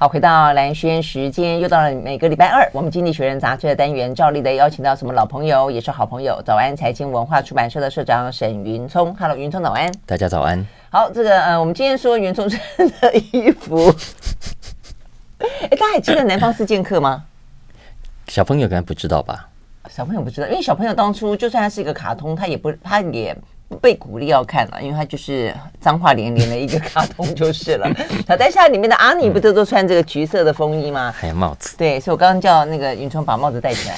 好，回到蓝轩时间，又到了每个礼拜二，我们《经济学人》杂志的单元，照例的邀请到什么老朋友，也是好朋友，早安财经文化出版社的社长沈云聪。Hello，云聪早安。大家早安。好，这个呃，我们今天说云聪穿的衣服，哎，大家还记得南方四剑客吗？小朋友可能不知道吧？小朋友不知道，因为小朋友当初就算他是一个卡通，他也不，他也。不被鼓励要看了，因为它就是脏话连连的一个卡通就是了。好，但是它里面的阿尼不都都穿这个橘色的风衣吗？还有帽子。对，所以我刚刚叫那个云聪把帽子戴起来。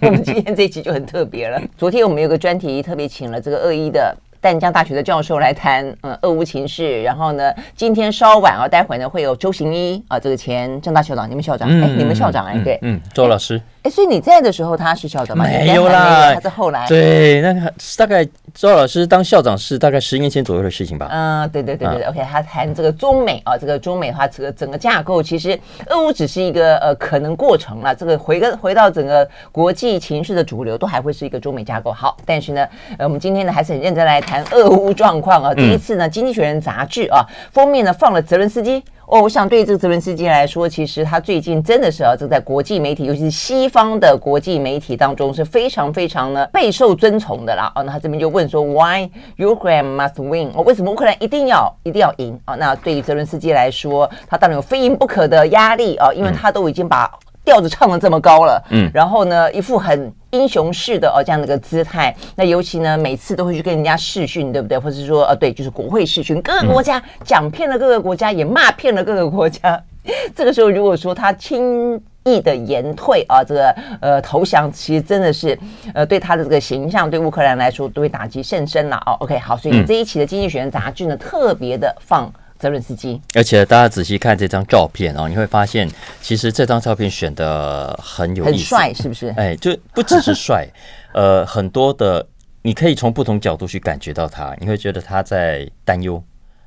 我们今天这一集就很特别了。昨天我们有个专题，特别请了这个二一的。淡江大学的教授来谈，嗯，俄乌情势。然后呢，今天稍晚啊，待会呢会有周行一啊，这个前政大校长，你们校长，哎、嗯，你们校长哎，对，嗯，周老师，哎，所以你在的时候他是校长吗？没有啦，他是后来。对，那个大概周老师当校长是大概十年前左右的事情吧。嗯，对对对对、啊、OK，他谈这个中美啊，这个中美的话，这个整个架构，其实俄乌只是一个呃可能过程了。这个回个回到整个国际情势的主流，都还会是一个中美架构。好，但是呢，呃，我们今天呢还是很认真来谈俄乌状。状况啊，第一次呢，《经济学人》杂志啊封面呢放了泽伦斯基哦，我想对于这个泽伦斯基来说，其实他最近真的是啊，这在国际媒体，尤其是西方的国际媒体当中是非常非常呢备受尊崇的啦。哦，那他这边就问说，Why Ukraine must win？哦，为什么乌克兰一定要一定要赢哦？那对于泽伦斯基来说，他当然有非赢不可的压力啊，因为他都已经把调子唱的这么高了，嗯，然后呢，一副很。英雄式的哦，这样的一个姿态。那尤其呢，每次都会去跟人家试训，对不对？或者是说，呃，对，就是国会试训，各个国家讲骗了各个国家，也骂骗了各个国家。这个时候，如果说他轻易的言退啊，这个呃投降，其实真的是呃对他的这个形象，对乌克兰来说都会打击甚深了哦。OK，好，所以这一期的《经济学人》杂志呢，特别的放。泽伦斯基，而且大家仔细看这张照片哦，你会发现，其实这张照片选的很有意思，很帅，是不是？哎，就不只是帅，呃，很多的，你可以从不同角度去感觉到他，你会觉得他在担忧，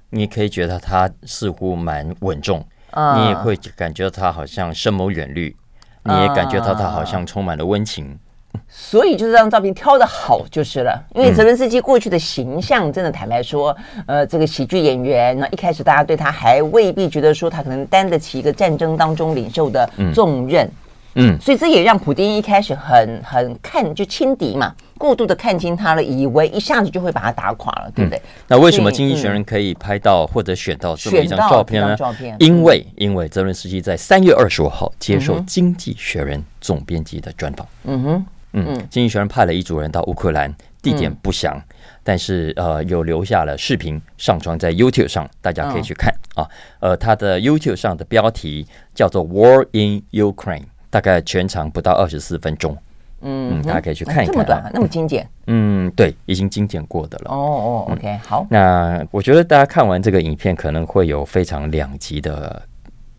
你也可以觉得他似乎蛮稳重，嗯、你也会感觉到他好像深谋远虑，你也感觉到他好像充满了温情。所以就是这张照片挑得好就是了，因为泽伦斯基过去的形象真的坦白说，呃，这个喜剧演员，那一开始大家对他还未必觉得说他可能担得起一个战争当中领袖的重任，嗯，所以这也让普丁一开始很很看就轻敌嘛，过度的看清他了，以为一下子就会把他打垮了，对不对？那为什么经济学人可以拍到或者选到这么一张照片呢？因为因为泽伦斯基在三月二十五号接受经济学人总编辑的专访，嗯哼。嗯，经济学人派了一组人到乌克兰，地点不详，嗯、但是呃，有留下了视频上传在 YouTube 上，大家可以去看、哦、啊。呃，他的 YouTube 上的标题叫做 “War in Ukraine”，大概全长不到二十四分钟。嗯，嗯，大家可以去看一看。这么短，那么精简？嗯，对，已经精简过的了。哦哦，OK，好。那我觉得大家看完这个影片，可能会有非常两极的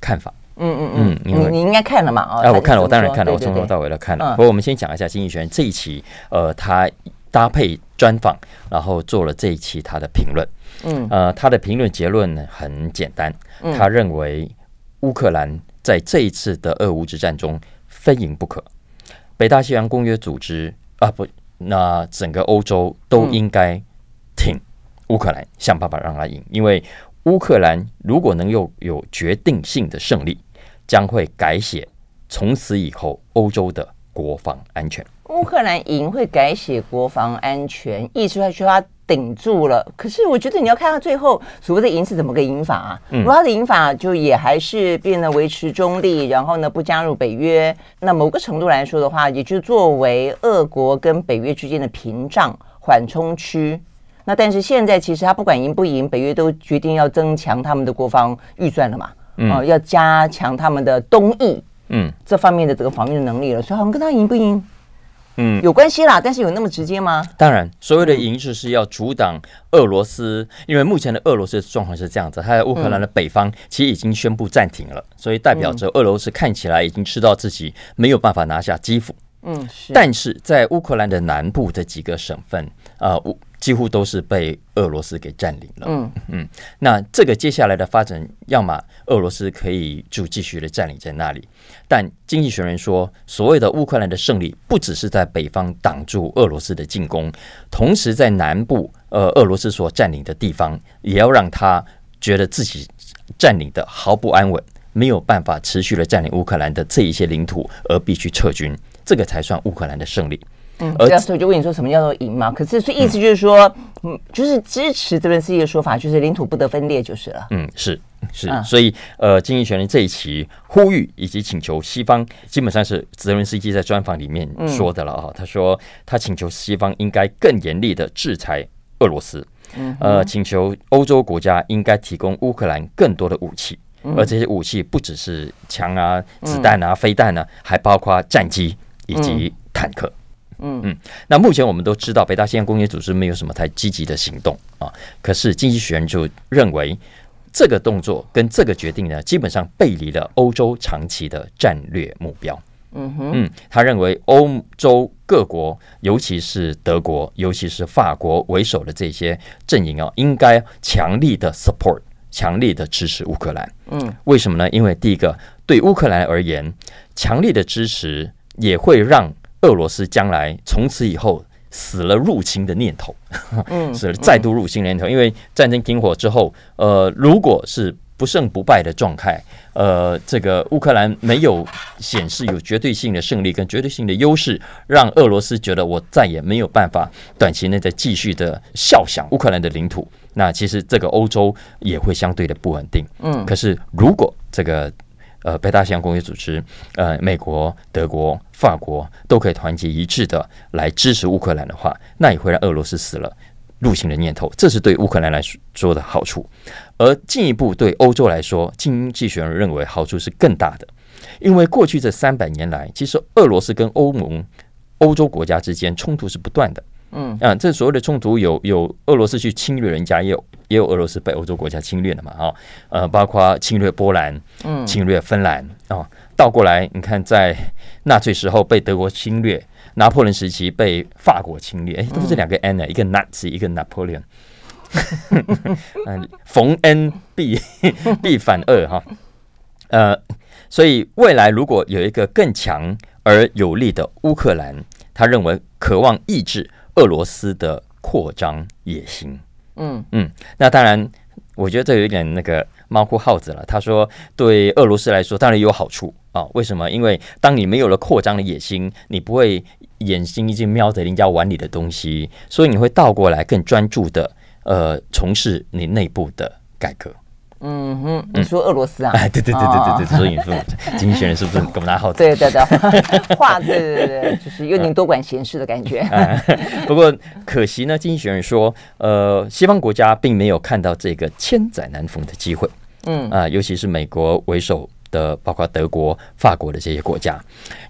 看法。嗯嗯嗯，你你应该看了嘛？哦、哎，我看了，我当然看了，我从头到尾都看了。不过我们先讲一下《经济学人》这一期，呃，他搭配专访，然后做了这一期他的评论。嗯，呃，他的评论结论呢很简单，他认为乌克兰在这一次的俄乌之战中非赢不可，北大西洋公约组织啊不，那整个欧洲都应该挺乌克兰，想办法让他赢，因为乌克兰如果能有有决定性的胜利。将会改写从此以后欧洲的国防安全。乌克兰赢会改写国防安全，意思来说他顶住了。可是我觉得你要看他最后所谓的赢是怎么个赢法啊？如果他的赢法就也还是变得维持中立，然后呢不加入北约，那某个程度来说的话，也就作为俄国跟北约之间的屏障缓冲区。那但是现在其实他不管赢不赢，北约都决定要增强他们的国防预算了嘛。嗯、呃，要加强他们的东翼，嗯，这方面的这个防御的能力了。所以，好像跟他赢不赢，嗯，有关系啦。但是有那么直接吗？当然，所谓的赢就是要阻挡俄罗斯，因为目前的俄罗斯状况是这样子：他在乌克兰的北方其实已经宣布暂停了，所以代表着俄罗斯看起来已经知道自己没有办法拿下基辅。嗯，是。但是在乌克兰的南部的几个省份，啊、呃。几乎都是被俄罗斯给占领了。嗯嗯，那这个接下来的发展，要么俄罗斯可以就继续的占领在那里，但经济学人说，所谓的乌克兰的胜利，不只是在北方挡住俄罗斯的进攻，同时在南部，呃，俄罗斯所占领的地方，也要让他觉得自己占领的毫不安稳。没有办法持续的占领乌克兰的这一些领土而必须撤军，这个才算乌克兰的胜利。嗯，而所以就问你说什么叫做赢嘛？可是所以意思就是说，嗯，就是支持泽伦斯基的说法，就是领土不得分裂就是了。嗯，是是，所以呃，经济学人这一期呼吁以及请求西方，基本上是泽伦斯基在专访里面说的了啊。他说他请求西方应该更严厉的制裁俄罗斯，嗯呃，请求欧洲国家应该提供乌克兰更多的武器，而这些武器不只是枪啊、子弹啊、飞弹啊，还包括战机以及坦克。嗯嗯嗯，那目前我们都知道，北大西洋公约组织没有什么太积极的行动啊。可是经济学人就认为，这个动作跟这个决定呢，基本上背离了欧洲长期的战略目标。嗯哼，嗯，他认为欧洲各国，尤其是德国，尤其是法国为首的这些阵营啊，应该强力的 support，强力的支持乌克兰。嗯，为什么呢？因为第一个，对乌克兰而言，强力的支持也会让。俄罗斯将来从此以后死了入侵的念头，死了再度入侵的念头。因为战争停火之后，呃，如果是不胜不败的状态，呃，这个乌克兰没有显示有绝对性的胜利跟绝对性的优势，让俄罗斯觉得我再也没有办法短期内再继续的效想乌克兰的领土，那其实这个欧洲也会相对的不稳定。嗯，可是如果这个。呃，北大西洋公约组织，呃，美国、德国、法国都可以团结一致的来支持乌克兰的话，那也会让俄罗斯死了入侵的念头，这是对乌克兰来说的好处。而进一步对欧洲来说，经济学人认为好处是更大的，因为过去这三百年来，其实俄罗斯跟欧盟、欧洲国家之间冲突是不断的。嗯。啊，这所谓的冲突有有俄罗斯去侵略人家，也有也有俄罗斯被欧洲国家侵略的嘛，啊，呃，包括侵略波兰，嗯，侵略芬兰啊，倒过来你看，在纳粹时候被德国侵略，拿破仑时期被法国侵略，哎，都是两个 N 的，一个 Nazi，一个 Napoleon，嗯，逢恩必 必反恶哈，呃，所以未来如果有一个更强而有力的乌克兰，他认为渴望抑制。俄罗斯的扩张野心，嗯嗯，那当然，我觉得这有一点那个猫哭耗子了。他说，对俄罗斯来说，当然有好处啊。为什么？因为当你没有了扩张的野心，你不会眼睛一直瞄着人家碗里的东西，所以你会倒过来更专注的呃从事你内部的改革。嗯哼，你说俄罗斯啊？哎，对对对对对对，所以 经济学人是不是给我们拿好？对对对，话对对对，就是有点 多管闲事的感觉。不过可惜呢，经济学人说，呃，西方国家并没有看到这个千载难逢的机会。嗯啊，尤其是美国为首的，包括德国、法国的这些国家，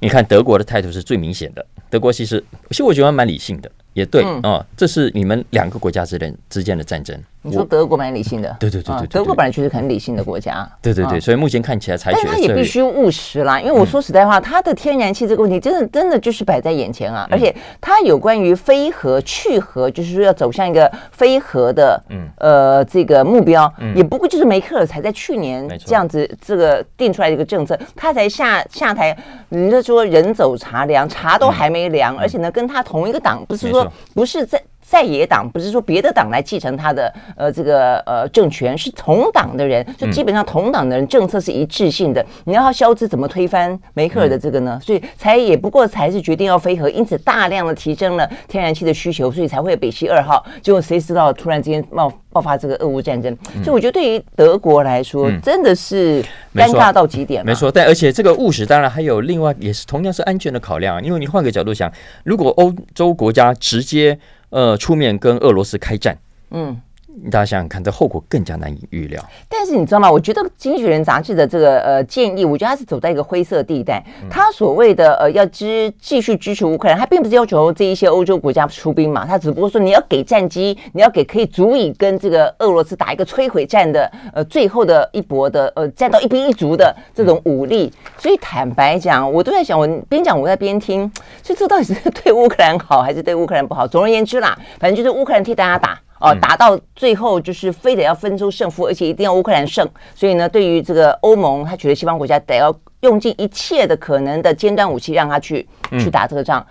你看德国的态度是最明显的。德国其实，其实我觉得蛮理性的，也对啊，这是你们两个国家之间之间的战争。你说德国蛮理性的，对对对对，德国本来就是很理性的国家，对对对，所以目前看起来采取，但他也必须务实啦。因为我说实在话，他的天然气这个问题，真的真的就是摆在眼前啊。而且他有关于非核去核，就是说要走向一个非核的，嗯。呃这个目标，也不过就是梅克尔才在去年这样子这个定出来的一个政策，他才下下台，人家说人走茶凉，茶都还没凉，而且呢，跟他同一个党，不是说不是在。在野党不是说别的党来继承他的呃这个呃政权，是同党的人，就基本上同党的人政策是一致性的。你要肖兹怎么推翻梅克尔的这个呢？所以才也不过才是决定要飞核，因此大量的提升了天然气的需求，所以才会有北溪二号。结果谁知道突然之间冒爆发这个俄乌战争？所以我觉得对于德国来说，真的是尴尬到极点。没错，但而且这个务实当然还有另外也是同样是安全的考量，因为你换个角度想，如果欧洲国家直接呃，出面跟俄罗斯开战，嗯。大家想想看，这后果更加难以预料。但是你知道吗？我觉得《经济学人》杂志的这个呃建议，我觉得它是走在一个灰色地带。他所谓的呃要支继续支持乌克兰，他并不是要求这一些欧洲国家出兵嘛，他只不过说你要给战机，你要给可以足以跟这个俄罗斯打一个摧毁战的呃最后的一搏的呃战到一兵一卒的这种武力。所以坦白讲，我都在想，我边讲我在边听，所以这到底是对乌克兰好还是对乌克兰不好？总而言之啦，反正就是乌克兰替大家打。哦，打到最后就是非得要分出胜负，而且一定要乌克兰胜。所以呢，对于这个欧盟，他觉得西方国家得要用尽一切的可能的尖端武器让他去去打这个仗。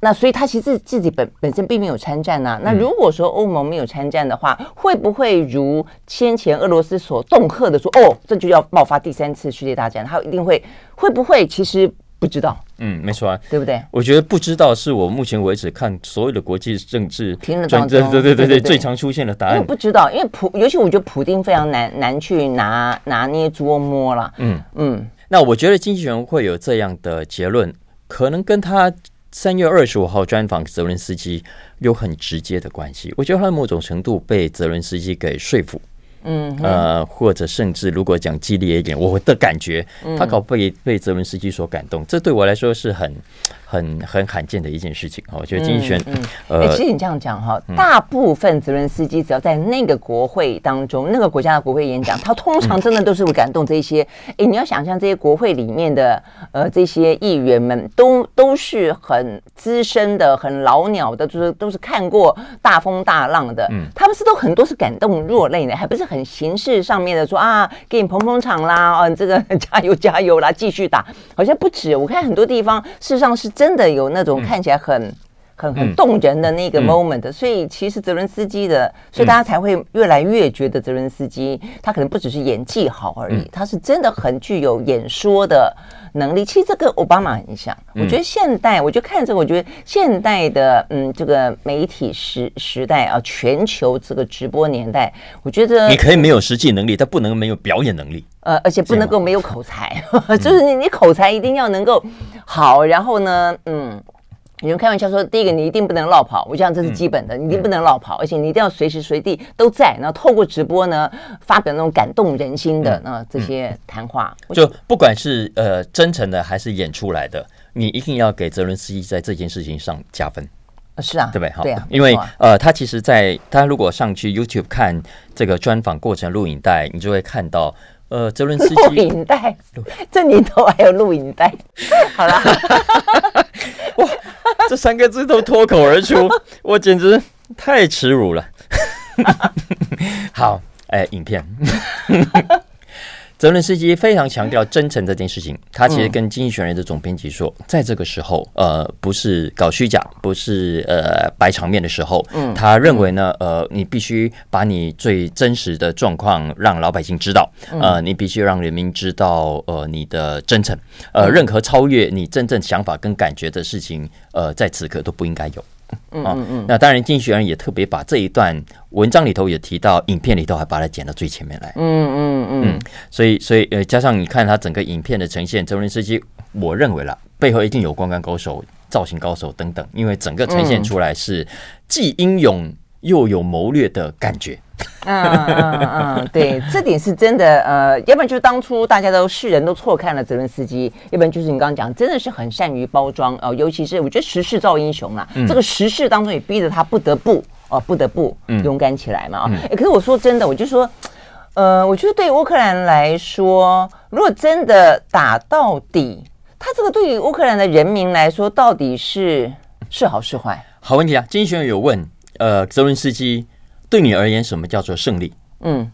那所以他其实自自己本本身并没有参战呐、啊。那如果说欧盟没有参战的话，会不会如先前俄罗斯所恫吓的说，哦，这就要爆发第三次世界大战？他一定会会不会？其实不知道。嗯，没错啊，对不对？我觉得不知道是我目前为止看所有的国际政治评论当中，对对对最常出现的答案。因为不知道，因为普，尤其我觉得普丁非常难难去拿拿捏捉摸了。嗯嗯。那我觉得经济学人会有这样的结论，可能跟他。三月二十五号专访泽伦斯基有很直接的关系，我觉得他某种程度被泽伦斯基给说服。嗯，呃，或者甚至如果讲激烈一点，我的感觉，他搞被被泽文斯基所感动，这对我来说是很很很罕见的一件事情。我觉得经济学，嗯，呃，其实你这样讲哈，大部分泽伦斯基只要在那个国会当中，那个国家的国会演讲，他 通常真的都是会感动这些。哎，你要想象这些国会里面的呃这些议员们，都都是很资深的、很老鸟的，就是都是看过大风大浪的。嗯，他们是都很多是感动落泪的，还不是很。形式上面的说啊，给你捧捧场啦，哦，这个 加油加油啦，继续打，好像不止。我看很多地方，事实上是真的有那种看起来很、嗯、很很动人的那个 moment、嗯。所以其实泽伦斯基的，所以大家才会越来越觉得泽伦斯基他可能不只是演技好而已，他是真的很具有演说的。能力其实这跟奥巴马很像，我觉得现代，我就看这个，我觉得现代的嗯，这个媒体时时代啊，全球这个直播年代，我觉得你可以没有实际能力，但不能没有表演能力，呃，而且不能够没有口才，就是你你口才一定要能够好，然后呢，嗯。有人开玩笑说：“第一个，你一定不能落跑，我想这是基本的，你一定不能落跑，而且你一定要随时随地都在。然后透过直播呢，发表那种感动人心的那这些谈话，就不管是呃真诚的还是演出来的，你一定要给泽伦斯基在这件事情上加分。是啊，对不对？好，对啊，因为呃，他其实在他如果上去 YouTube 看这个专访过程录影带，你就会看到。”呃，泽伦斯基录影带，这里头还有录影带。好了，哇，这三个字都脱口而出，我简直太耻辱了。好，哎、欸，影片。泽伦斯基非常强调真诚这件事情。他其实跟《经济学人》的总编辑说，在这个时候，呃，不是搞虚假，不是呃摆场面的时候。他认为呢，呃，你必须把你最真实的状况让老百姓知道，呃，你必须让人民知道，呃，你的真诚。呃，任何超越你真正想法跟感觉的事情，呃，在此刻都不应该有。嗯嗯嗯，那当然，经济学人也特别把这一段文章里头也提到，影片里头还把它剪到最前面来。嗯嗯嗯，所以所以呃，加上你看他整个影片的呈现，泽连斯基，我认为啦，背后一定有光杆高手、造型高手等等，因为整个呈现出来是既英勇又有谋略的感觉。嗯嗯嗯，对，这点是真的。呃，要不然就是当初大家都世人都错看了泽伦斯基，要不然就是你刚刚讲，真的是很善于包装哦、呃。尤其是我觉得时势造英雄啊，嗯、这个时势当中也逼着他不得不哦、呃，不得不勇敢起来嘛啊、嗯欸。可是我说真的，我就说，呃，我觉得对于乌克兰来说，如果真的打到底，他这个对于乌克兰的人民来说，到底是是好是坏？好问题啊！经济学人有问，呃，泽伦斯基。对你而言，什么叫做胜利？嗯，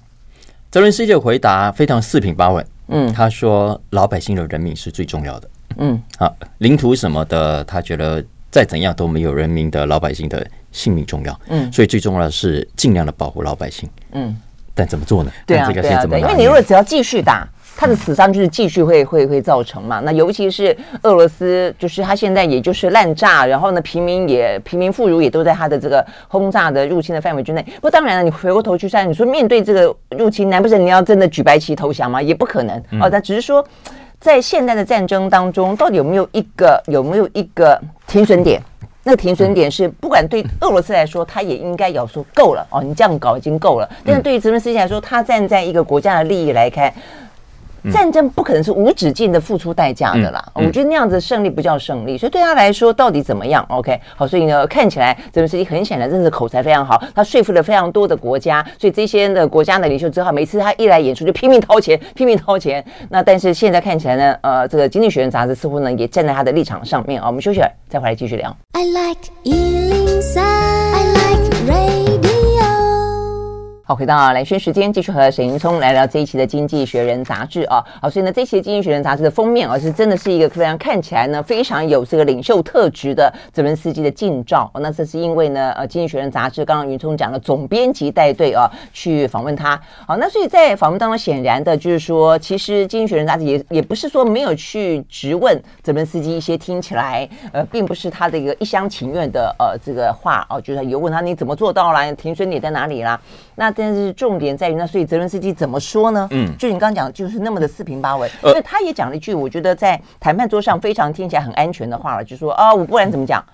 泽伦斯基的回答非常四平八稳。嗯，他说老百姓的人民是最重要的。嗯，啊，领土什么的，他觉得再怎样都没有人民的老百姓的性命重要。嗯，所以最重要的是尽量的保护老百姓。嗯，但怎么做呢？对啊，这个先怎么？因为你如果只要继续打。他的死伤就是继续会会会造成嘛？那尤其是俄罗斯，就是他现在也就是滥炸，然后呢，平民也平民妇孺也都在他的这个轰炸的入侵的范围之内。不，当然了，你回过头去看，你说面对这个入侵，难不成你要真的举白旗投降吗？也不可能哦。但只是说，在现代的战争当中，到底有没有一个有没有一个停损点？那个停损点是，不管对俄罗斯来说，他也应该要说够了哦，你这样搞已经够了。但是对于泽伦斯基来说，他站在一个国家的利益来看。战争不可能是无止境的付出代价的啦，嗯嗯、我觉得那样子胜利不叫胜利，所以对他来说到底怎么样？OK，好，所以呢，看起来泽伦斯基很显然真的是口才非常好，他说服了非常多的国家，所以这些的国家的领袖之后，每次他一来演出就拼命掏钱，拼命掏钱。那但是现在看起来呢，呃，这个《经济学人》杂志似乎呢也站在他的立场上面啊。我们休息了，再回来继续聊。I like 好，回到兰萱时间，继续和沈云聪来聊这一期的《经济学人》杂志啊。好，所以呢，这期《经济学人》杂志的封面啊，是真的是一个非常看起来呢非常有这个领袖特质的泽伦斯基的近照。那这是因为呢，呃，《经济学人》杂志刚刚云聪讲了，总编辑带队啊去访问他。好，那所以在访问当中，显然的就是说，其实《经济学人》杂志也也不是说没有去质问泽伦斯基一些听起来呃并不是他的一个一厢情愿的呃这个话哦，就是有问他你怎么做到了，停损点在哪里啦？那但是重点在于，那所以泽伦斯基怎么说呢？嗯，就你刚刚讲，就是那么的四平八稳。因为他也讲了一句，我觉得在谈判桌上非常听起来很安全的话了，就说啊，我不然怎么讲，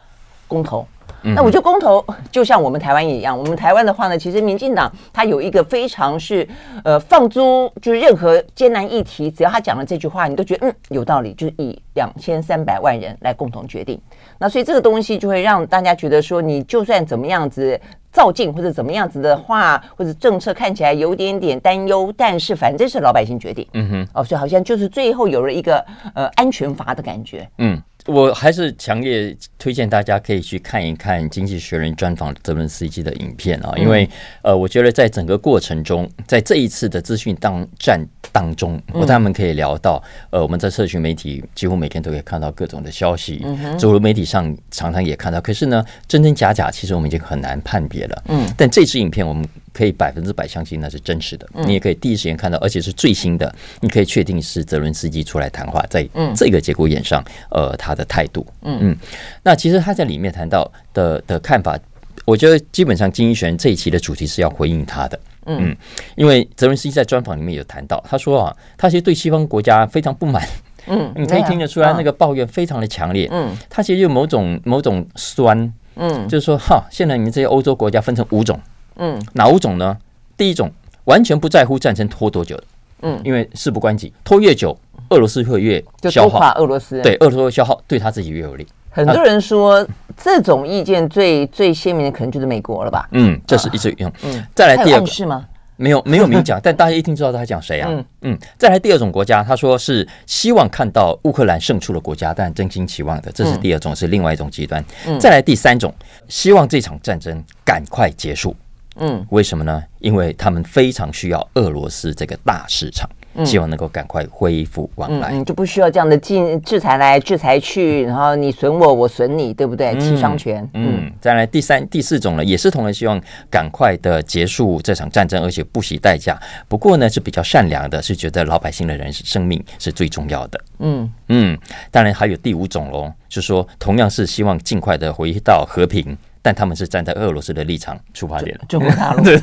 公投。那我觉得公投就像我们台湾一样，我们台湾的话呢，其实民进党他有一个非常是呃放租，就是任何艰难议题，只要他讲了这句话，你都觉得嗯有道理，就是以两千三百万人来共同决定。那所以这个东西就会让大家觉得说，你就算怎么样子。造进或者怎么样子的话，或者政策看起来有点点担忧，但是反正是老百姓决定。嗯哼，哦，所以好像就是最后有了一个呃安全阀的感觉。嗯，我还是强烈推荐大家可以去看一看《经济学人》专访泽伦斯基的影片啊，因为呃，我觉得在整个过程中，在这一次的资讯当战当中，我他们可以聊到，呃，我们在社群媒体几乎每天都可以看到各种的消息，主流媒体上常常也看到，可是呢，真真假假，其实我们已经很难判别了。嗯，但这支影片我们可以百分之百相信那是真实的，你也可以第一时间看到，而且是最新的，你可以确定是泽伦斯基出来谈话，在这个节骨眼上，呃，他的态度，嗯。嗯，那其实他在里面谈到的的看法，我觉得基本上金一璇这一期的主题是要回应他的，嗯，因为泽伦斯基在专访里面有谈到，他说啊，他其实对西方国家非常不满，嗯，你可以听得出来那个抱怨非常的强烈，嗯，他其实有某种某种酸。嗯，就是说，哈，现在你们这些欧洲国家分成五种，嗯，哪五种呢？第一种完全不在乎战争拖多久的，嗯，因为事不关己，拖越久，俄罗斯会越消耗，俄罗斯对俄罗斯消耗对他自己越有利。很多人说这种意见最最鲜明的可能就是美国了吧？嗯，这是一直用。嗯，再来第二个是吗？没有没有明讲，但大家一听知道他讲谁啊？嗯嗯，再来第二种国家，他说是希望看到乌克兰胜出的国家，但真心期望的，这是第二种，是另外一种极端。再来第三种，希望这场战争赶快结束。嗯，为什么呢？因为他们非常需要俄罗斯这个大市场。希望能够赶快恢复往来，嗯，就不需要这样的禁制裁来制裁去，然后你损我，我损你，对不对？七伤拳。嗯，嗯，再来第三、第四种呢，也是同样希望赶快的结束这场战争，而且不惜代价。不过呢，是比较善良的，是觉得老百姓的人生命是最重要的。嗯嗯，当然还有第五种喽，就是说同样是希望尽快的回到和平。但他们是站在俄罗斯的立场出发点，中国大陆。对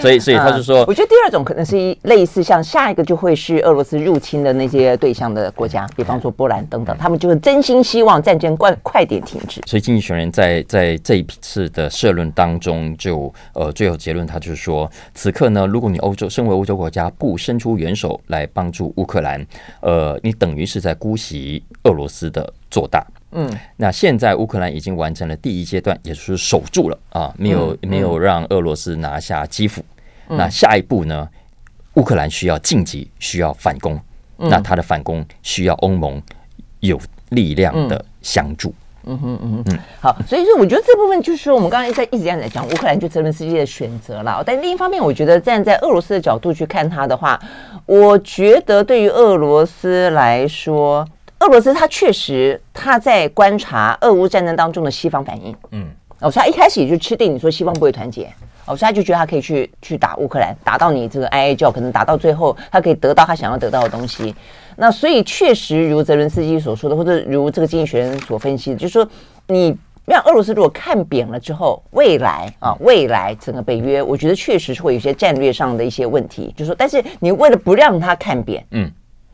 所以所以他就说，我觉得第二种可能是类似像下一个就会是俄罗斯入侵的那些对象的国家，比方说波兰等等，他们就是真心希望战争快快点停止。所以经济学人在在这一次的社论当中就呃最后结论，他就是说，此刻呢，如果你欧洲身为欧洲国家不伸出援手来帮助乌克兰，呃，你等于是在姑息俄罗斯的做大。嗯，那现在乌克兰已经完成了第一阶段，也就是守住了啊，没有没有让俄罗斯拿下基辅。那下一步呢？乌克兰需要晋级，需要反攻。那他的反攻需要欧盟有力量的相助。嗯哼嗯嗯，好，所以说我觉得这部分就是说，我们刚才在一直这样在讲乌克兰就泽连斯基的选择了。但另一方面，我觉得站在俄罗斯的角度去看他的话，我觉得对于俄罗斯来说。俄罗斯他确实他在观察俄乌战争当中的西方反应，嗯，哦，所以他一开始也就吃定你说西方不会团结，哦，所以他就觉得他可以去去打乌克兰，打到你这个哀哀叫，可能打到最后他可以得到他想要得到的东西。那所以确实如泽伦斯基所说的，或者如这个经济学人所分析的，就是说你让俄罗斯如果看扁了之后，未来啊，未来整个北约，我觉得确实是会有一些战略上的一些问题。就是说，但是你为了不让他看扁，嗯，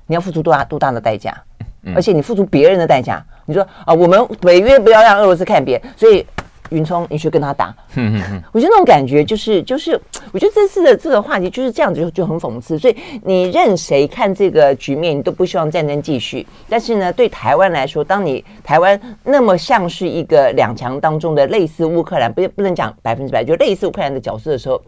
你要付出多大多大的代价？而且你付出别人的代价，你说啊，我们北约不要让俄罗斯看扁，所以云聪你去跟他打。我觉得那种感觉就是就是，我觉得这次的这个话题就是这样子就就很讽刺。所以你任谁看这个局面，你都不希望战争继续。但是呢，对台湾来说，当你台湾那么像是一个两强当中的类似乌克兰，不不能讲百分之百，就类似乌克兰的角色的时候，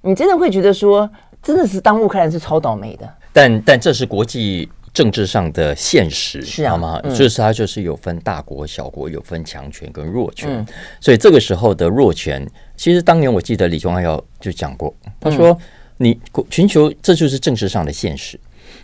你真的会觉得说，真的是当乌克兰是超倒霉的。但但这是国际。政治上的现实是啊，好吗？就是它就是有分大国小国，有分强权跟弱权，所以这个时候的弱权其实当年我记得李宗翰要就讲过，他说：“你全球这就是政治上的现实，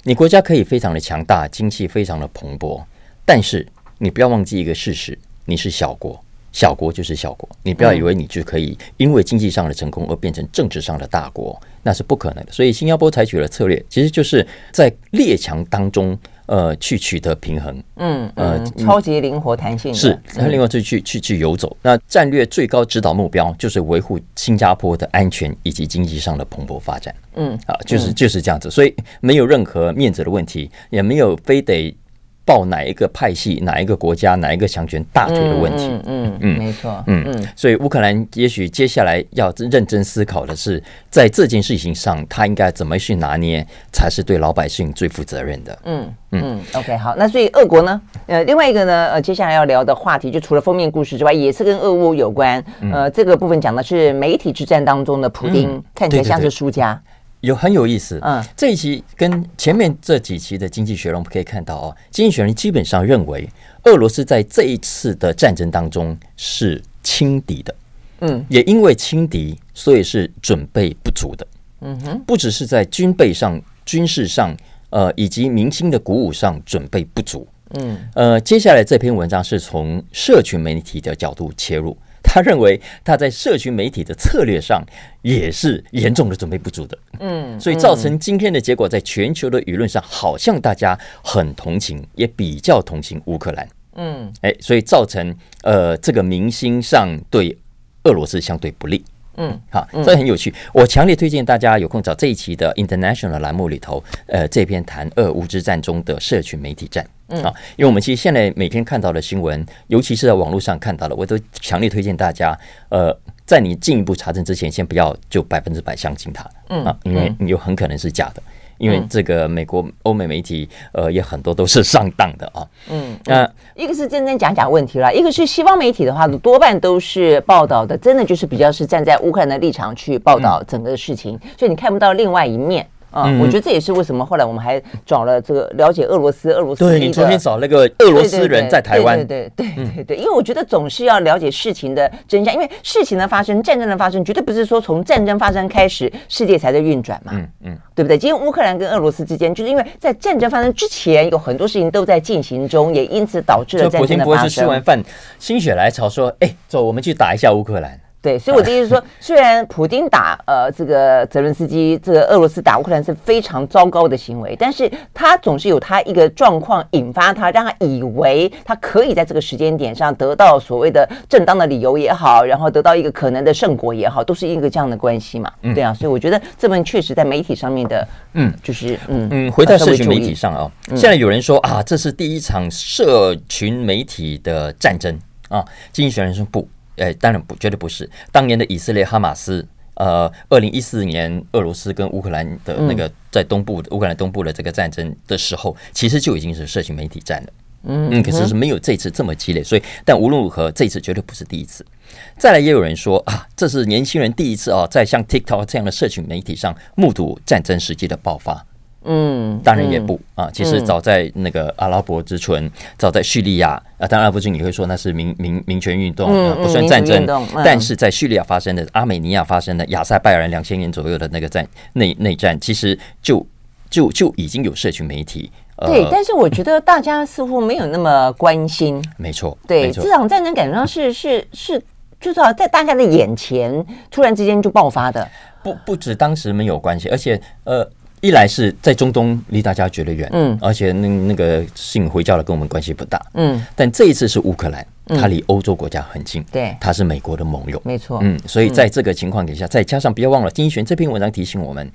你国家可以非常的强大，经济非常的蓬勃，但是你不要忘记一个事实，你是小国。”小国就是小国，你不要以为你就可以因为经济上的成功而变成政治上的大国，那是不可能的。所以新加坡采取了策略，其实就是在列强当中，呃，去取得平衡。嗯，呃，超级灵活弹性是，他另外就去去去游走。那战略最高指导目标就是维护新加坡的安全以及经济上的蓬勃发展。嗯，啊，就是就是这样子，所以没有任何面子的问题，也没有非得。抱哪一个派系、哪一个国家、哪一个强权大腿的问题，嗯嗯，嗯，没错，嗯嗯，所以乌克兰也许接下来要认真思考的是，在这件事情上，他应该怎么去拿捏，才是对老百姓最负责任的。嗯嗯，OK，好，那所以俄国呢，呃，另外一个呢，呃，接下来要聊的话题，就除了封面故事之外，也是跟俄乌有关。呃，这个部分讲的是媒体之战当中的普丁，看起来像是输家。有很有意思，嗯，这一期跟前面这几期的《经济学人》我们可以看到哦，《经济学人》基本上认为俄罗斯在这一次的战争当中是轻敌的，嗯，也因为轻敌，所以是准备不足的，嗯哼，不只是在军备上、军事上，呃，以及民心的鼓舞上准备不足，嗯，呃，接下来这篇文章是从社群媒体的角度切入。他认为他在社群媒体的策略上也是严重的准备不足的，嗯，所以造成今天的结果，在全球的舆论上，好像大家很同情，也比较同情乌克兰，嗯，哎，所以造成呃这个明星上对俄罗斯相对不利，嗯，好，这很有趣，我强烈推荐大家有空找这一期的 International 栏目里头，呃，这篇谈俄乌之战中的社群媒体战。嗯，啊，因为我们其实现在每天看到的新闻，尤其是在网络上看到的，我都强烈推荐大家，呃，在你进一步查证之前，先不要就百分之百相信它，嗯啊，因为你有很可能是假的，因为这个美国欧美媒体，呃，也很多都是上当的啊，嗯，那一个是真真假假问题啦，一个是西方媒体的话，多半都是报道的，真的就是比较是站在乌克兰的立场去报道整个事情，所以你看不到另外一面。嗯，我觉得这也是为什么后来我们还找了这个了解俄罗斯，俄罗斯。对，你昨天找那个俄罗斯人在台湾。对对对对对对，因为我觉得总是要了解事情的真相，因为事情的发生，战争的发生，绝对不是说从战争发生开始，世界才在运转嘛。嗯嗯，对不对？今天乌克兰跟俄罗斯之间，就是因为在战争发生之前，有很多事情都在进行中，也因此导致了战争的发生。普京博士吃完饭，心血来潮说：“哎，走，我们去打一下乌克兰。”对，所以我的意思是说，虽然普京打呃这个泽伦斯基，这个俄罗斯打乌克兰是非常糟糕的行为，但是他总是有他一个状况引发他，让他以为他可以在这个时间点上得到所谓的正当的理由也好，然后得到一个可能的胜果也好，都是一个这样的关系嘛。对啊，所以我觉得这份确实在媒体上面的，嗯，就是嗯嗯，回到社群媒体上啊，现在有人说啊，这是第一场社群媒体的战争啊，经济学人说不。哎，当然不，绝对不是。当年的以色列哈马斯，呃，二零一四年俄罗斯跟乌克兰的那个在东部乌克兰东部的这个战争的时候，其实就已经是社群媒体战了。嗯嗯，可是是没有这次这么激烈。所以，但无论如何，这次绝对不是第一次。再来，也有人说啊，这是年轻人第一次啊，在像 TikTok 这样的社群媒体上目睹战争实际的爆发。嗯，当然也不啊。其实早在那个阿拉伯之春，早在叙利亚啊，当然阿拉伯之春你会说那是民民民权运动，不算战争。但是在叙利亚发生的、阿美尼亚发生的、亚塞拜然两千年左右的那个战内内战，其实就就就已经有社群媒体。对，但是我觉得大家似乎没有那么关心。没错，对，这场战争感觉上是是是，就是在大家的眼前突然之间就爆发的。不不止当时没有关系，而且呃。一来是在中东离大家觉得远，嗯，而且那那个信回教的跟我们关系不大，嗯，但这一次是乌克兰，它离欧洲国家很近，对，它是美国的盟友，没错，嗯，所以在这个情况底下，再加上不要忘了，丁一璇这篇文章提醒我们，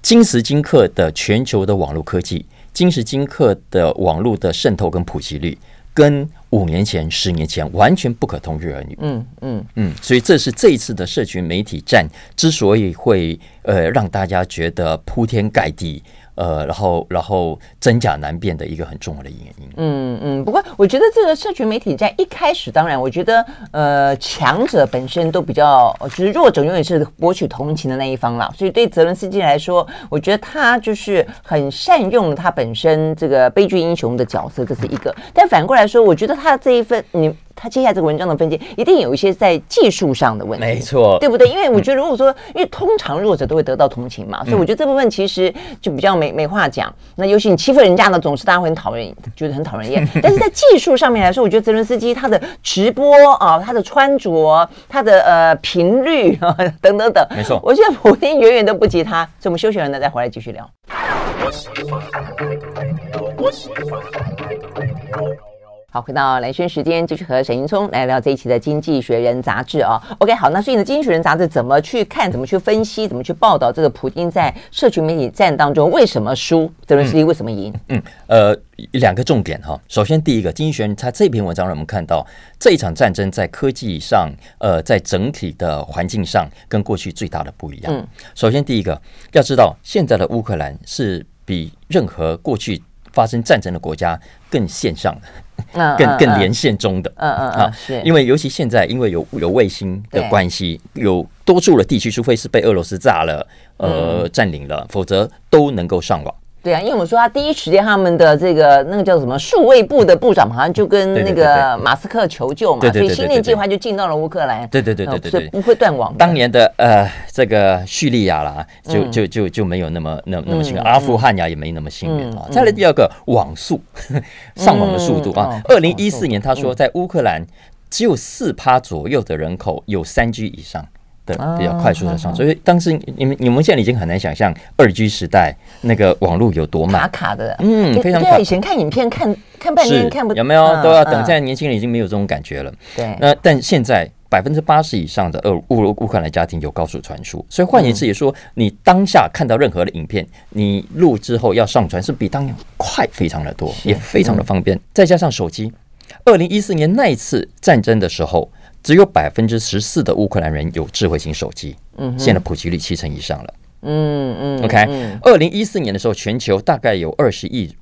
今时今刻的全球的网络科技，今时今刻的网络的渗透跟普及率，跟五年前、十年前完全不可同日而语。嗯嗯嗯，所以这是这一次的社群媒体战之所以会呃让大家觉得铺天盖地。呃，然后，然后真假难辨的一个很重要的原因。嗯嗯，不过我觉得这个社群媒体在一开始，当然，我觉得呃，强者本身都比较，就是弱者永远是博取同情的那一方啦。所以对泽伦斯基来说，我觉得他就是很善用他本身这个悲剧英雄的角色，这是一个。但反过来说，我觉得他这一份，你他接下来这个文章的分析，一定有一些在技术上的问题，没错，对不对？因为我觉得，如果说，因为通常弱者都会得到同情嘛，所以我觉得这部分其实就比较没没话讲。那尤其你欺负人家呢，总是大家会很讨厌，觉得很讨人厌。但是在技术上面来说，我觉得泽伦斯基他的直播啊，他的穿着，他的呃频率啊等等等，没错，我觉得普京远远都不及他。所以我们休息完了再回来继续聊。好，回到蓝轩时间，继续和沈云聪来聊这一期的《经济学人》杂志啊。OK，好，那所以呢，《经济学人》杂志怎么去看、怎么去分析、怎么去报道这个普京在社群媒体战当中为什么输？泽连斯基为什么赢？嗯，呃，两个重点哈。首先，第一个，《经济学人》他这篇文章让我们看到这一场战争在科技上，呃，在整体的环境上跟过去最大的不一样。嗯，首先第一个要知道，现在的乌克兰是比任何过去发生战争的国家更线上的。更更连线中的，嗯嗯啊，是。因为尤其现在，因为有有卫星的关系，有多数的地区，除非是被俄罗斯炸了，呃，占领了，否则都能够上网。对啊，因为我们说他第一时间他们的这个那个叫什么数位部的部长，好像就跟那个马斯克求救嘛，所以星链计划就进到了乌克兰。对对对对对，所以不会断网。当年的呃这个叙利亚啦，就就就就没有那么那那么幸运，阿富汗呀也没那么幸运啊。再来第二个网速，上网的速度啊，二零一四年他说在乌克兰只有四趴左右的人口有三 G 以上。的比较快速的上，所以当时你们你们现在已经很难想象二 G 时代那个网络有多慢，卡卡的，嗯，非常卡。以前看影片看看半天看不有没有都要等，现在年轻人已经没有这种感觉了。对，那但现在百分之八十以上的俄乌乌克兰家庭有高速传输，所以换言之也说，你当下看到任何的影片，你录之后要上传是比当年快非常的多，也非常的方便。再加上手机，二零一四年那一次战争的时候。只有百分之十四的乌克兰人有智慧型手机，嗯，现在普及率七成以上了，嗯嗯，OK，二零一四年的时候，全球大概有二十亿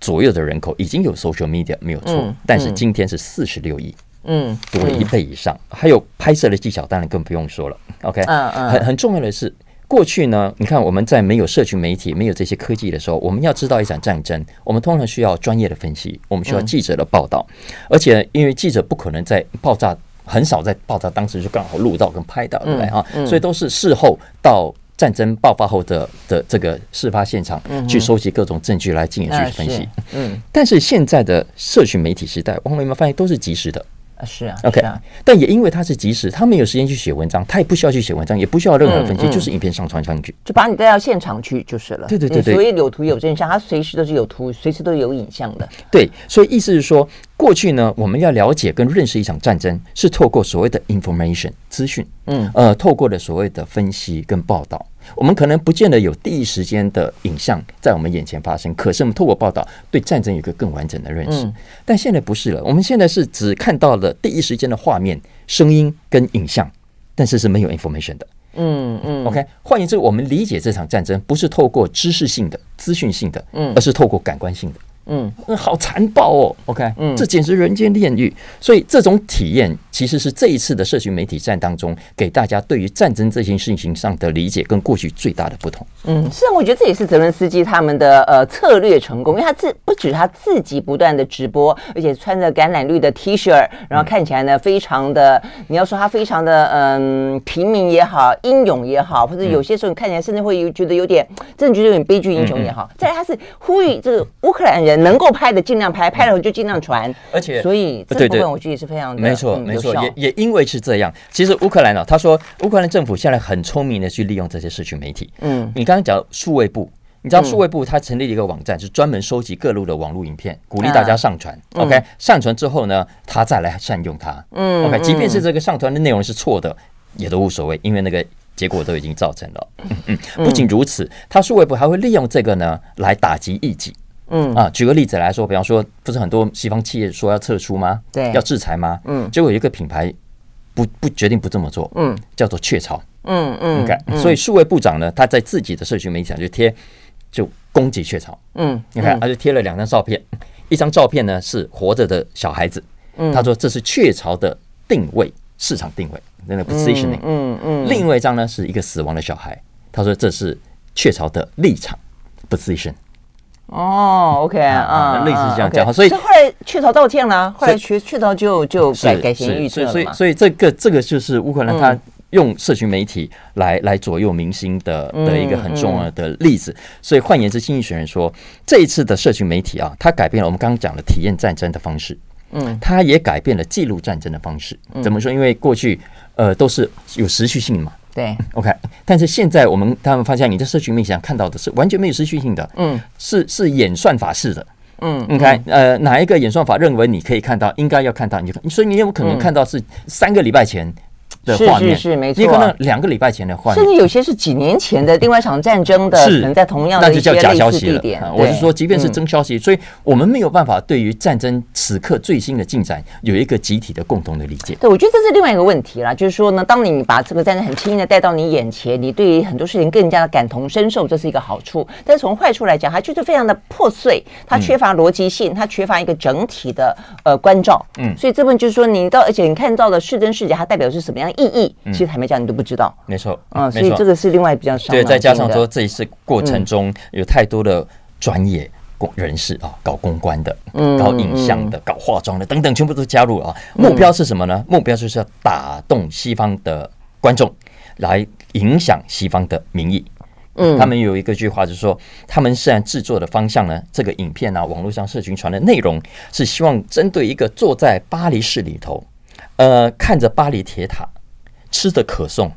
左右的人口已经有 social media，没有错，但是今天是四十六亿，嗯，多了一倍以上，还有拍摄的技巧，当然更不用说了，OK，嗯嗯，很很重要的是，过去呢，你看我们在没有社群媒体、没有这些科技的时候，我们要知道一场战争，我们通常需要专业的分析，我们需要记者的报道，而且因为记者不可能在爆炸。很少在爆炸当时就刚好录到跟拍到，对不对啊？所以都是事后到战争爆发后的的这个事发现场去收集各种证据来进行去分析。嗯，但是现在的社群媒体时代，我们有没有发现都是及时的？啊，是啊，OK 啊，但也因为他是即时，他没有时间去写文章，他也不需要去写文章，也不需要任何分析，就是影片上传上去，就把你带到现场去就是了。对对对对，所以有图有真相，他随时都是有图，随时都有影像的。对，所以意思是说，过去呢，我们要了解跟认识一场战争，是透过所谓的 information 资讯，嗯呃，透过的所谓的分析跟报道。我们可能不见得有第一时间的影像在我们眼前发生，可是我们透过报道对战争有一个更完整的认识。但现在不是了，我们现在是只看到了第一时间的画面、声音跟影像，但是是没有 information 的。嗯嗯。OK，换言之，我们理解这场战争不是透过知识性的、资讯性的，嗯，而是透过感官性的。嗯，好残暴哦。OK，嗯，这简直人间炼狱。所以这种体验其实是这一次的社群媒体战当中，给大家对于战争这件事情上的理解跟过去最大的不同。嗯，是啊，我觉得这也是泽伦斯基他们的呃策略成功，因为他自不止他自己不断的直播，而且穿着橄榄绿的 T 恤，然后看起来呢非常的，你要说他非常的嗯平民也好，英勇也好，或者有些时候你看起来甚至会有觉得有点，真的觉得有点悲剧英雄也好。再来他是呼吁这个乌克兰人。能够拍的尽量拍，拍了就尽量传，而且所以这部分我觉得也是非常的没错没错，也也因为是这样，其实乌克兰呢，他说乌克兰政府现在很聪明的去利用这些社群媒体。嗯，你刚刚讲数位部，你知道数位部它成立了一个网站，是专门收集各路的网络影片，鼓励大家上传。OK，上传之后呢，他再来善用它。嗯，OK，即便是这个上传的内容是错的，也都无所谓，因为那个结果都已经造成了。嗯嗯，不仅如此，他数位部还会利用这个呢来打击异己。嗯。啊，举个例子来说，比方说，不是很多西方企业说要撤出吗？对，要制裁吗？嗯，结果有一个品牌不不决定不这么做，嗯，叫做雀巢，嗯嗯，你看，所以数位部长呢，他在自己的社群媒体上就贴，就攻击雀巢，嗯，你看，他就贴了两张照片，一张照片呢是活着的小孩子，嗯，他说这是雀巢的定位市场定位，那个 positioning，嗯嗯，另外一张呢是一个死亡的小孩，他说这是雀巢的立场 position。哦，OK 啊，类似这样讲，所以后来雀巢道歉了，后来雀雀巢就就改改弦易辙了嘛。所以所以这个这个就是乌克兰他用社群媒体来来左右民心的的一个很重要的例子。所以换言之，经济学人说，这一次的社群媒体啊，它改变了我们刚刚讲的体验战争的方式，嗯，它也改变了记录战争的方式。怎么说？因为过去呃都是有时序性嘛。对，OK，但是现在我们他们发现，你在社群媒体上看到的是完全没有持续性的，嗯，是是演算法式的，嗯，，OK，，呃，哪一个演算法认为你可以看到，应该要看到，你就看，所以你有可能看到是三个礼拜前。的画面是是是没错，你可能两个礼拜前的画面，甚至有些是几年前的另外一场战争的，可能在同样的一些类似地点。我是说，即便是真消息，所以我们没有办法对于战争此刻最新的进展有一个集体的共同的理解。对，我觉得这是另外一个问题啦，就是说呢，当你把这个战争很轻易的带到你眼前，你对于很多事情更加的感同身受，这是一个好处。但是从坏处来讲，它就是非常的破碎，它缺乏逻辑性，它缺乏一个整体的呃关照。嗯，所以这部分就是说，你到而且你看到的是真是假，它代表是什么样的意义？其实。还没讲，你都不知道。没错，嗯，所以这个是另外比较少。对，再加上说这一次过程中有太多的专业人士啊，搞公关的、搞影像的、搞化妆的等等，全部都加入啊。目标是什么呢？目标就是要打动西方的观众，来影响西方的民意。嗯，他们有一个句话，就是说，他们虽然制作的方向呢，这个影片啊，网络上社群传的内容，是希望针对一个坐在巴黎市里头，呃，看着巴黎铁塔。吃的可颂，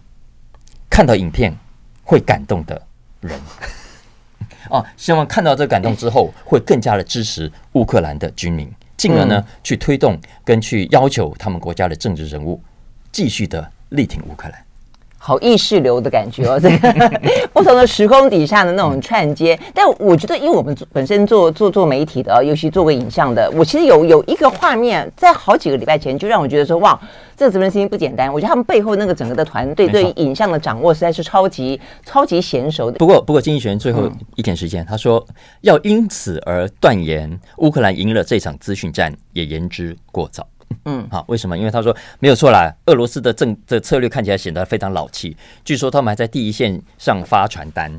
看到影片会感动的人。哦，希望看到这个感动之后，会更加的支持乌克兰的军民，进而呢去推动跟去要求他们国家的政治人物继续的力挺乌克兰。好意识流的感觉哦，这个不同的时空底下的那种串接，但我觉得，因为我们本身做做做媒体的，尤其做过影像的，我其实有有一个画面，在好几个礼拜前就让我觉得说，哇，这个责任心不简单。我觉得他们背后那个整个的团队对于影像的掌握实在是超级超级娴熟的。不过，不过经济学人最后一点时间，他说要因此而断言乌克兰赢了这场资讯战，也言之过早。嗯，好，为什么？因为他说没有错啦，俄罗斯的政的策略看起来显得非常老气。据说他们还在第一线上发传单。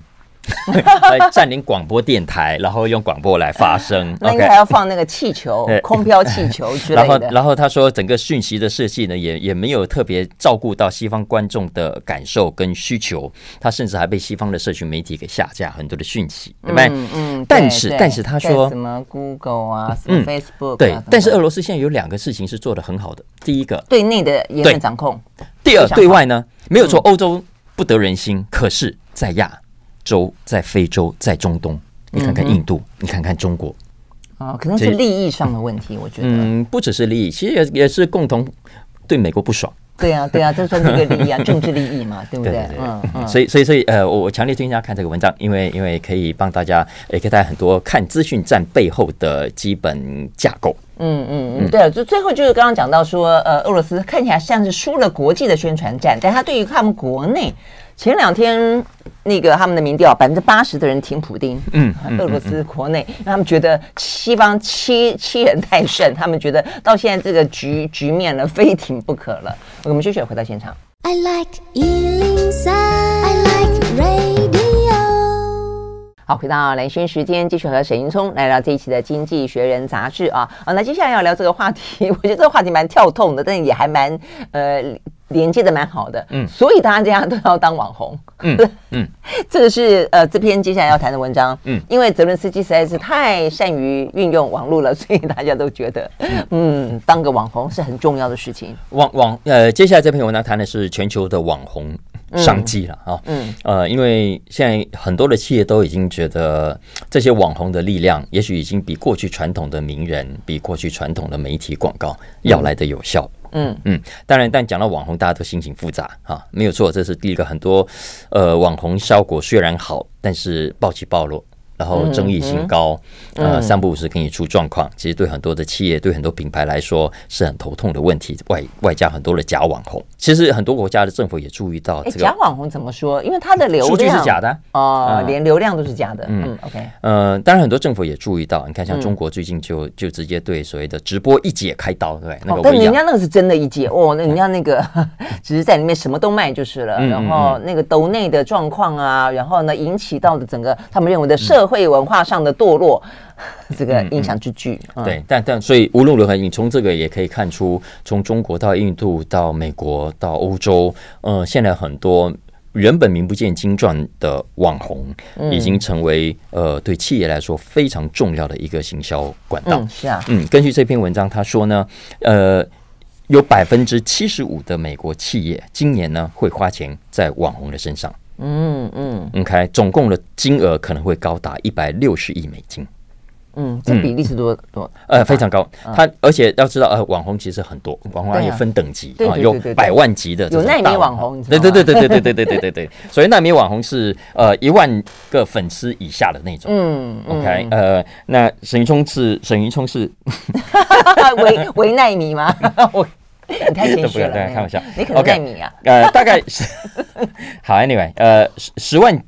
来占领广播电台，然后用广播来发声。那应该还要放那个气球，空飘气球 之类的。然后，然后他说，整个讯息的设计呢，也也没有特别照顾到西方观众的感受跟需求。他甚至还被西方的社群媒体给下架很多的讯息，对不对？嗯嗯。但是，但是他说什么 Google 啊，什么 Facebook？对。但是俄罗斯现在有两个事情是做的很好的。第一个，对内的言论掌控。第二，对外呢，没有说欧洲不得人心，可是在亚。洲在非洲，在中东，你看看印度，嗯、你看看中国，啊，可能是利益上的问题，我觉得，嗯，不只是利益，其实也也是共同对美国不爽。对啊，对啊，这算是一个利益啊，政治利益嘛，对不对？对对对嗯嗯。所以，所以，所以，呃，我我强烈推荐大家看这个文章，因为因为可以帮大家，也可以带来很多看资讯站背后的基本架构。嗯嗯嗯，对啊，就最后就是刚刚讲到说，呃，俄罗斯看起来像是输了国际的宣传战，但他对于他们国内。前两天那个他们的民调，百分之八十的人挺普丁。嗯，俄罗斯国内，让他们觉得西方欺欺人太甚，他们觉得到现在这个局局面了，非挺不可了。我们继续回到现场。I like 103, I like radio。好，回到蓝轩时间，继续和沈云聪来聊这一期的《经济学人》杂志啊。好，那接下来要聊这个话题，我觉得这个话题蛮跳痛的，但也还蛮呃。连接的蛮好的，嗯，所以大家都要当网红，嗯 嗯，这个是呃这篇接下来要谈的文章，嗯，因为泽伦斯基实在是太善于运用网络了，所以大家都觉得，嗯，当个网红是很重要的事情。网网呃，接下来这篇文章谈的是全球的网红商机了啊，嗯呃，因为现在很多的企业都已经觉得这些网红的力量，也许已经比过去传统的名人，比过去传统的媒体广告要来的有效。嗯嗯，当然，但讲到网红，大家都心情复杂啊，没有错，这是第一个。很多呃网红效果虽然好，但是暴起暴落。然后争议性高，呃，三不五时给你出状况，其实对很多的企业、对很多品牌来说是很头痛的问题。外外加很多的假网红，其实很多国家的政府也注意到这个假网红怎么说？因为它的流量数据是假的哦，连流量都是假的。嗯，OK，呃，当然很多政府也注意到，你看像中国最近就就直接对所谓的直播一姐开刀，对，那个但人家那个是真的一姐哦，那人家那个 只是在里面什么都卖就是了。然后那个抖内的状况啊，然后呢引起到的整个他们认为的社社会文化上的堕落，这个影响之巨。嗯嗯、对，但但所以无论如何，你从这个也可以看出，从中国到印度到美国到欧洲，呃，现在很多原本名不见经传的网红，已经成为呃对企业来说非常重要的一个行销管道。嗯、是啊，嗯，根据这篇文章他说呢，呃。有百分之七十五的美国企业今年呢会花钱在网红的身上，嗯嗯，OK，总共的金额可能会高达一百六十亿美金。嗯，这比例是多多？呃，非常高。它而且要知道，呃，网红其实很多，网红也分等级啊，有百万级的，有奈米网红，对对对对对对对对对对对。所以奈米网红是呃一万个粉丝以下的那种。嗯，OK，呃，那沈云聪是沈云聪是，微微奈米吗？我你太谦虚了，开玩笑，你可能奈米啊？呃，大概是 好，Anyway，呃，十十万。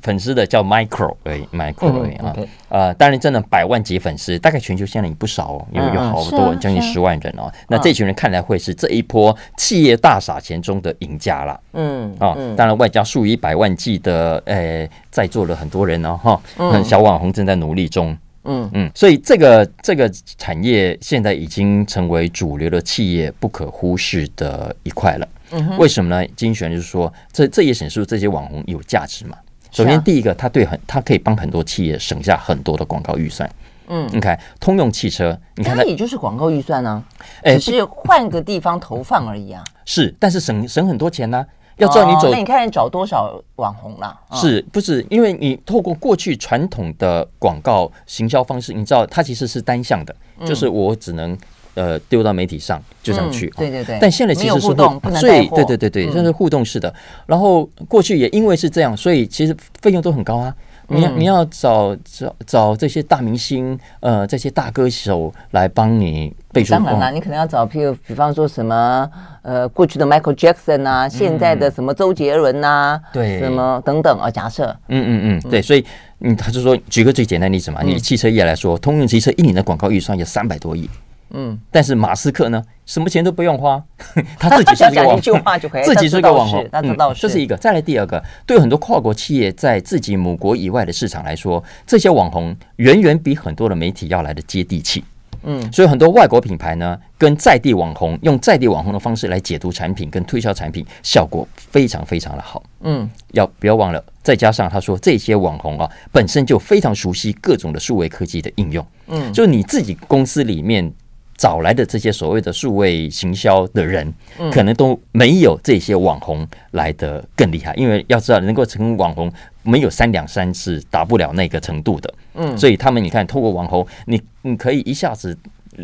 粉丝的叫 micro 而已，micro 而已啊，呃，当然真的百万级粉丝，大概全球现在也不少哦，有有好多将近十万人哦。那这群人看来会是这一波企业大撒钱中的赢家啦。嗯啊，当然外加数以百万计的呃在座的很多人哦哈，那小网红正在努力中。嗯嗯，所以这个这个产业现在已经成为主流的企业不可忽视的一块了。嗯，为什么呢？精选就是说，这这也显示这些网红有价值嘛。首先，第一个，他对很，他可以帮很多企业省下很多的广告预算。嗯，你看，通用汽车，你看它也就是广告预算呢，哎，只是换个地方投放而已啊。是，但是省省很多钱呢。要知道你走，那你看找多少网红啦？是不是？因为你透过过去传统的广告行销方式，你知道它其实是单向的，就是我只能。呃，丢到媒体上就上去，对对对。但现在其实是互动，所以对对对对，这是互动式的。然后过去也因为是这样，所以其实费用都很高啊。你要你要找找找这些大明星，呃，这些大歌手来帮你当然了，你可能要找，譬如比方说什么，呃，过去的 Michael Jackson 啊，现在的什么周杰伦呐，对，什么等等啊。假设，嗯嗯嗯，对，所以嗯，他就说，举个最简单的例子嘛，你汽车业来说，通用汽车一年的广告预算有三百多亿。嗯，但是马斯克呢，什么钱都不用花，他自己是一个网红，自己是个网红，那知道这是一个。再来第二个，对很多跨国企业在自己母国以外的市场来说，这些网红远远比很多的媒体要来的接地气。嗯，所以很多外国品牌呢，跟在地网红用在地网红的方式来解读产品跟推销产品，效果非常非常的好。嗯，要不要忘了？再加上他说这些网红啊，本身就非常熟悉各种的数位科技的应用。嗯，就是你自己公司里面。找来的这些所谓的数位行销的人，可能都没有这些网红来的更厉害。因为要知道，能够成为网红，没有三两三次达不了那个程度的。嗯，所以他们，你看，透过网红，你你可以一下子。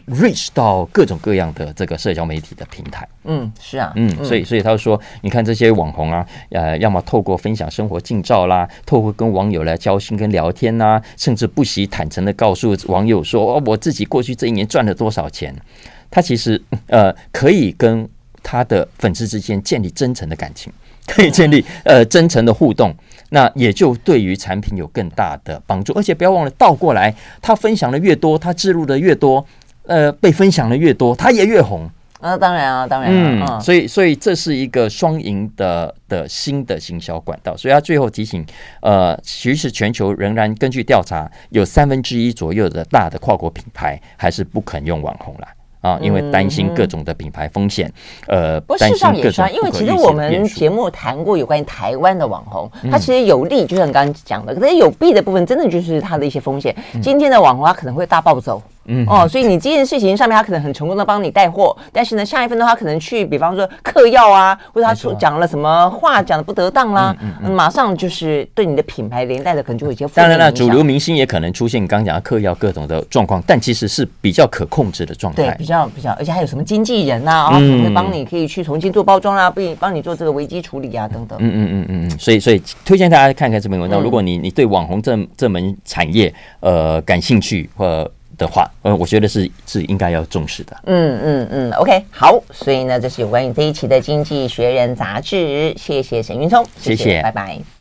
reach 到各种各样的这个社交媒体的平台，嗯，是啊，嗯，所以所以他说，你看这些网红啊，呃，要么透过分享生活近照啦，透过跟网友来交心跟聊天呐、啊，甚至不惜坦诚的告诉网友说，哦，我自己过去这一年赚了多少钱。他其实呃，可以跟他的粉丝之间建立真诚的感情，可以建立呃真诚的互动，那也就对于产品有更大的帮助。而且不要忘了，倒过来，他分享的越多，他置入的越多。呃，被分享的越多，他也越红。啊，当然啊，当然啊。嗯，所以，所以这是一个双赢的的新的行销管道。所以他最后提醒，呃，其实全球仍然根据调查，有三分之一左右的大的跨国品牌还是不肯用网红了。啊，因为担心各种的品牌风险，呃，不，事实上也算，因为其实我们节目谈过有关于台湾的网红，它其实有利，就像刚刚讲的，可是有弊的部分，真的就是它的一些风险。今天的网红它可能会大暴走，嗯，哦，所以你这件事情上面，他可能很成功的帮你带货，但是呢，下一分钟他可能去，比方说嗑药啊，或者他说讲了什么话讲的不得当啦，马上就是对你的品牌连带的可能就会有一些负面。当然了，主流明星也可能出现刚刚讲的嗑药各种的状况，但其实是比较可控制的状态。比较比较，而且还有什么经纪人呐、啊，啊、嗯，会帮你可以去重新做包装啊，帮帮你做这个危机处理啊，等等。嗯嗯嗯嗯嗯。所以所以推荐大家看看这篇文章。如果你你对网红这这门产业呃感兴趣或的话，呃，我觉得是是应该要重视的。嗯嗯嗯。OK，好。所以呢，这是有关于这一期的《经济学人》杂志。谢谢沈云聪，谢谢，谢谢拜拜。